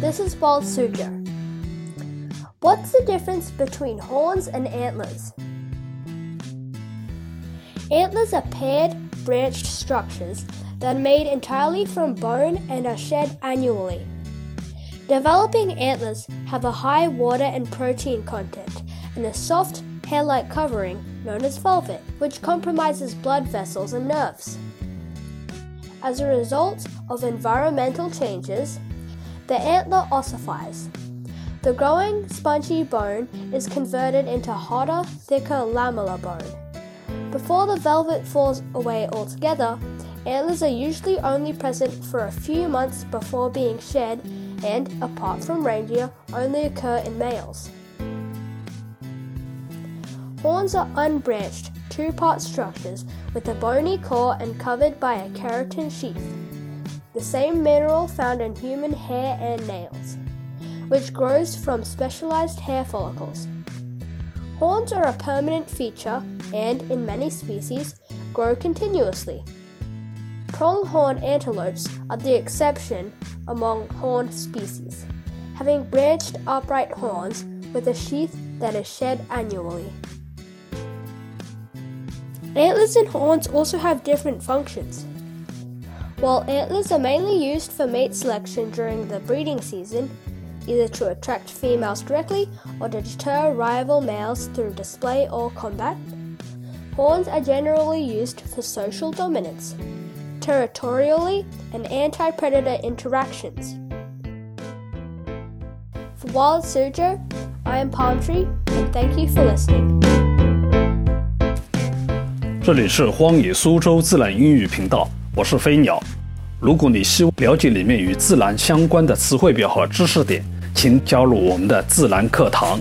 this is Wild Suzhou. What's the difference between horns and antlers? Antlers are paired, branched structures that are made entirely from bone and are shed annually. Developing antlers have a high water and protein content and a soft, hair like covering known as velvet, which compromises blood vessels and nerves. As a result of environmental changes, the antler ossifies. The growing spongy bone is converted into harder, thicker lamellar bone. Before the velvet falls away altogether, antlers are usually only present for a few months before being shed and, apart from reindeer, only occur in males. Horns are unbranched, two part structures with a bony core and covered by a keratin sheath, the same mineral found in human hair and nails, which grows from specialized hair follicles. Horns are a permanent feature and, in many species, grow continuously. Pronghorn antelopes are the exception among horned species, having branched upright horns with a sheath that is shed annually. Antlers and horns also have different functions. While antlers are mainly used for mate selection during the breeding season, either to attract females directly or to deter rival males through display or combat, horns are generally used for social dominance, territorially, and anti predator interactions. For Wild Suzhou, I am Palm Tree, and thank you for listening. 这里是荒野苏州自然英语频道。我是飞鸟。如果你希望了解里面与自然相关的词汇表和知识点，请加入我们的自然课堂。